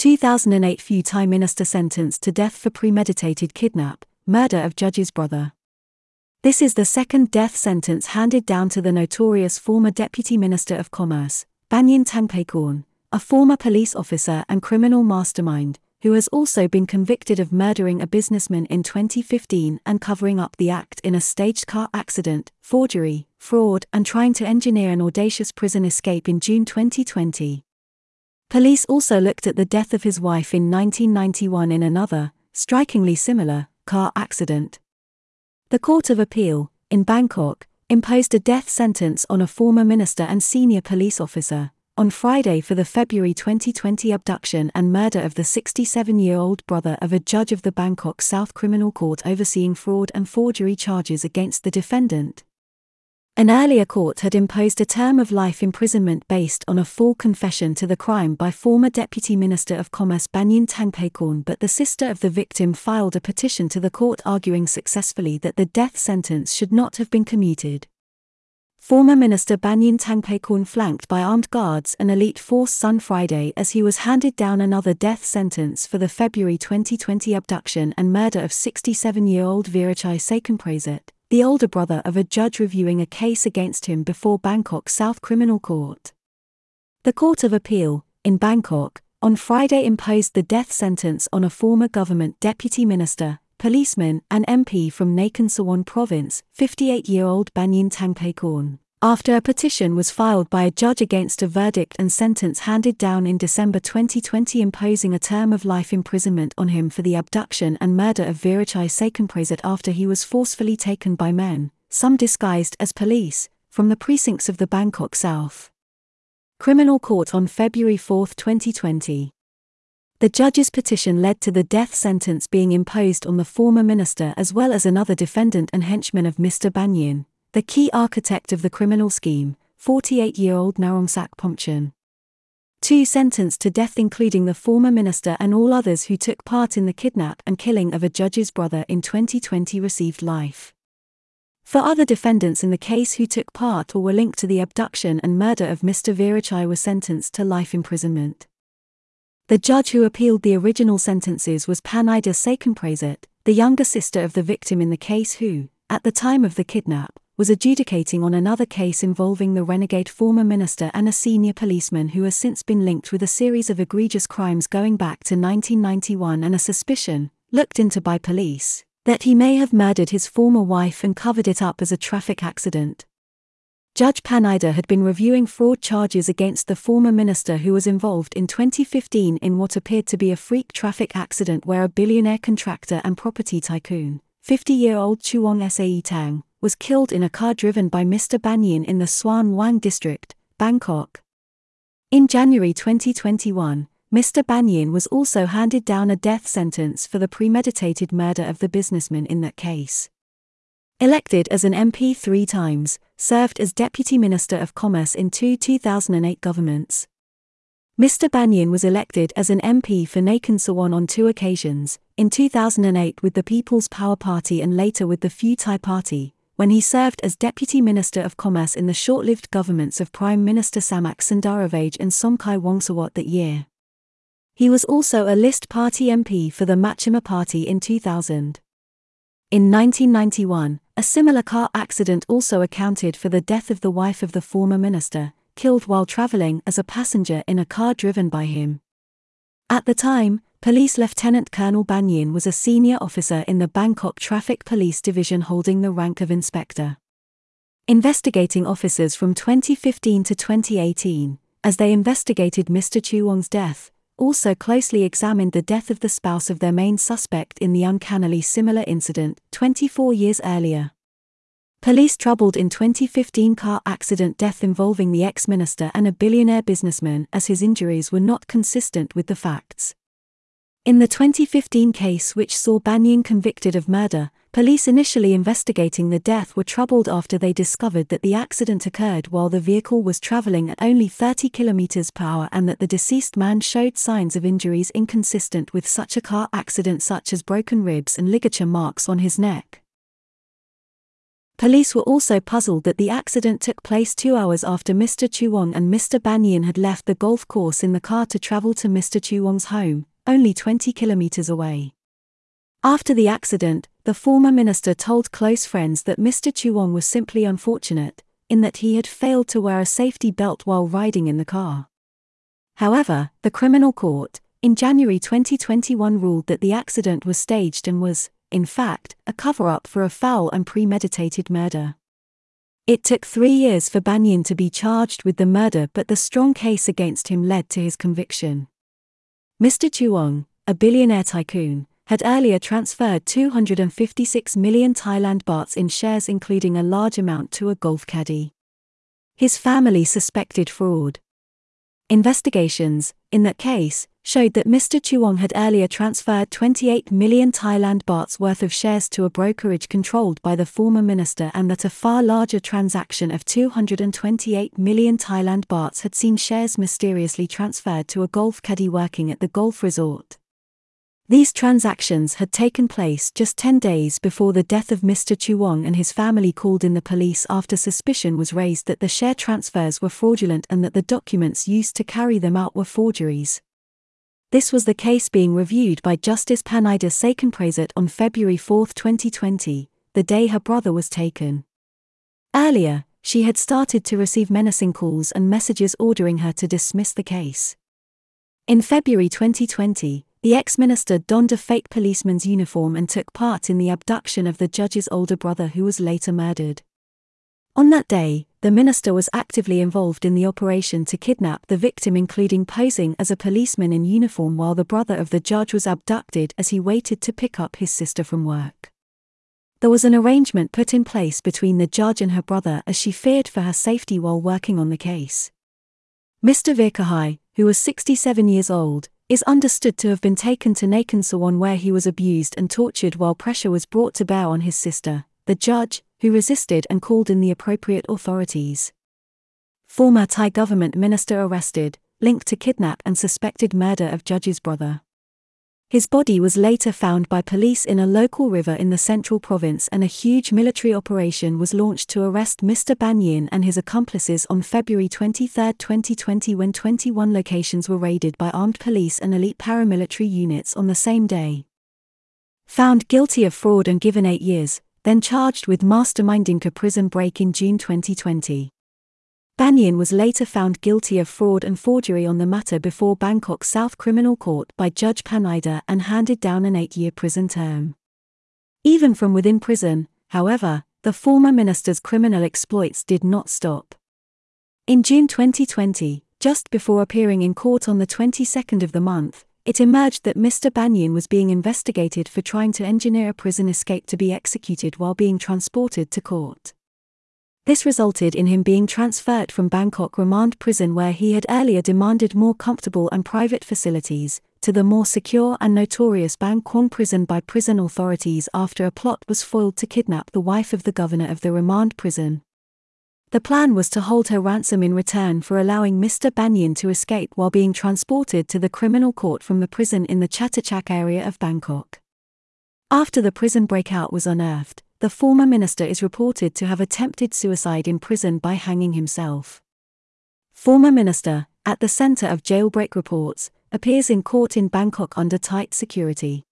2008 Pheu Thai minister sentenced to death for premeditated kidnap, murder of judge's brother. This is the second death sentence handed down to the notorious former Deputy Minister of Commerce, Banyin Tangpakorn, a former police officer and criminal mastermind, who has also been convicted of murdering a businessman in 2015 and covering up the act in a staged car accident, forgery, fraud, and trying to engineer an audacious prison escape in June 2020. Police also looked at the death of his wife in 1991 in another, strikingly similar, car accident. The Court of Appeal, in Bangkok, imposed a death sentence on a former minister and senior police officer on Friday for the February 2020 abduction and murder of the 67 year old brother of a judge of the Bangkok South Criminal Court overseeing fraud and forgery charges against the defendant. An earlier court had imposed a term of life imprisonment based on a full confession to the crime by former Deputy Minister of Commerce Banyin Tangpakorn but the sister of the victim filed a petition to the court arguing successfully that the death sentence should not have been commuted. Former Minister Banyin Tangpakorn flanked by armed guards and elite force Sun Friday as he was handed down another death sentence for the February 2020 abduction and murder of 67-year-old Virachai Sakenprasert the older brother of a judge reviewing a case against him before Bangkok South Criminal Court. The Court of Appeal, in Bangkok, on Friday imposed the death sentence on a former government deputy minister, policeman, and MP from Nakhon Sawan province, 58 year old Banyin Tangpakorn after a petition was filed by a judge against a verdict and sentence handed down in December 2020 imposing a term of life imprisonment on him for the abduction and murder of Virachai Sakenprasert after he was forcefully taken by men, some disguised as police, from the precincts of the Bangkok South Criminal Court on February 4, 2020. The judge's petition led to the death sentence being imposed on the former minister as well as another defendant and henchman of Mr. Banyin the key architect of the criminal scheme, 48 year old Narongsak Pomchan. Two sentenced to death, including the former minister and all others who took part in the kidnap and killing of a judge's brother in 2020, received life. For other defendants in the case who took part or were linked to the abduction and murder of Mr. Virachai were sentenced to life imprisonment. The judge who appealed the original sentences was Panida Sakenprasert, the younger sister of the victim in the case who, at the time of the kidnap, was adjudicating on another case involving the renegade former minister and a senior policeman who has since been linked with a series of egregious crimes going back to 1991 and a suspicion, looked into by police, that he may have murdered his former wife and covered it up as a traffic accident. Judge Panida had been reviewing fraud charges against the former minister who was involved in 2015 in what appeared to be a freak traffic accident where a billionaire contractor and property tycoon, 50 year old Chuong Sae Tang, was killed in a car driven by Mr. Banyin in the Suan Wang district, Bangkok. In January 2021, Mr. Banyin was also handed down a death sentence for the premeditated murder of the businessman in that case. Elected as an MP three times, served as Deputy Minister of Commerce in two 2008 governments. Mr. Banyin was elected as an MP for Nakhon Sawan on two occasions, in 2008 with the People's Power Party and later with the Pheu Thai Party, when he served as Deputy Minister of Commerce in the short lived governments of Prime Minister Samak Sundaravej and Somchai Wongsawat that year. He was also a list party MP for the Matchima Party in 2000. In 1991, a similar car accident also accounted for the death of the wife of the former minister, killed while traveling as a passenger in a car driven by him. At the time, Police Lieutenant Colonel Banyin was a senior officer in the Bangkok Traffic Police Division holding the rank of inspector. Investigating officers from 2015 to 2018, as they investigated Mr. Chuong's death, also closely examined the death of the spouse of their main suspect in the uncannily similar incident 24 years earlier. Police troubled in 2015 car accident death involving the ex-minister and a billionaire businessman as his injuries were not consistent with the facts. In the 2015 case which saw Banyin convicted of murder, police initially investigating the death were troubled after they discovered that the accident occurred while the vehicle was traveling at only 30 km per hour and that the deceased man showed signs of injuries inconsistent with such a car accident such as broken ribs and ligature marks on his neck. Police were also puzzled that the accident took place two hours after Mr. Chuwong and Mr. Banyin had left the golf course in the car to travel to Mr. Chuwong's home, only 20 kilometers away. After the accident, the former minister told close friends that Mr. Chuwong was simply unfortunate, in that he had failed to wear a safety belt while riding in the car. However, the criminal court, in January 2021 ruled that the accident was staged and was, in fact, a cover up for a foul and premeditated murder. It took three years for Banyin to be charged with the murder, but the strong case against him led to his conviction. Mr. Chuwong, a billionaire tycoon, had earlier transferred 256 million Thailand bahts in shares, including a large amount to a golf caddy. His family suspected fraud. Investigations, in that case, showed that Mr. Chuwong had earlier transferred 28 million Thailand bahts worth of shares to a brokerage controlled by the former minister and that a far larger transaction of 228 million Thailand bahts had seen shares mysteriously transferred to a golf caddy working at the golf resort. These transactions had taken place just 10 days before the death of Mr. Chuwong and his family called in the police after suspicion was raised that the share transfers were fraudulent and that the documents used to carry them out were forgeries. This was the case being reviewed by Justice Panida Sakenprasert on February 4, 2020, the day her brother was taken. Earlier, she had started to receive menacing calls and messages ordering her to dismiss the case. In February 2020, the ex minister donned a fake policeman's uniform and took part in the abduction of the judge's older brother who was later murdered. On that day, the minister was actively involved in the operation to kidnap the victim, including posing as a policeman in uniform while the brother of the judge was abducted as he waited to pick up his sister from work. There was an arrangement put in place between the judge and her brother as she feared for her safety while working on the case. Mr. Virachai, who was 67 years old, is understood to have been taken to Nakhon Sawan where he was abused and tortured while pressure was brought to bear on his sister. The judge, who resisted and called in the appropriate authorities. Former Thai government minister arrested, linked to kidnap and suspected murder of judge's brother. His body was later found by police in a local river in the central province, and a huge military operation was launched to arrest Mr. Banyin and his accomplices on February 23, 2020, when 21 locations were raided by armed police and elite paramilitary units on the same day. Found guilty of fraud and given eight years, then charged with masterminding a prison break in June 2020. Banyin was later found guilty of fraud and forgery on the matter before Bangkok South Criminal Court by Judge Panida and handed down an eight year prison term. Even from within prison, however, the former minister's criminal exploits did not stop. In June 2020, just before appearing in court on the 22nd of the month, it emerged that Mr. Banyin was being investigated for trying to engineer a prison escape to be executed while being transported to court. This resulted in him being transferred from Bangkok Remand Prison, where he had earlier demanded more comfortable and private facilities, to the more secure and notorious Bang Kwang prison by prison authorities after a plot was foiled to kidnap the wife of the governor of the remand prison. The plan was to hold her ransom in return for allowing Mr. Banyin to escape while being transported to the criminal court from the prison in the Chatuchak area of Bangkok. After the prison breakout was unearthed, the former minister is reported to have attempted suicide in prison by hanging himself. Former minister, at the center of jailbreak reports, appears in court in Bangkok under tight security.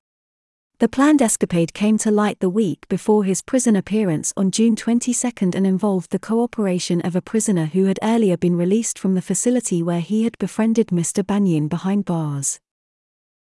The planned escapade came to light the week before his prison appearance on June 22 and involved the cooperation of a prisoner who had earlier been released from the facility where he had befriended Mr. Banyin behind bars.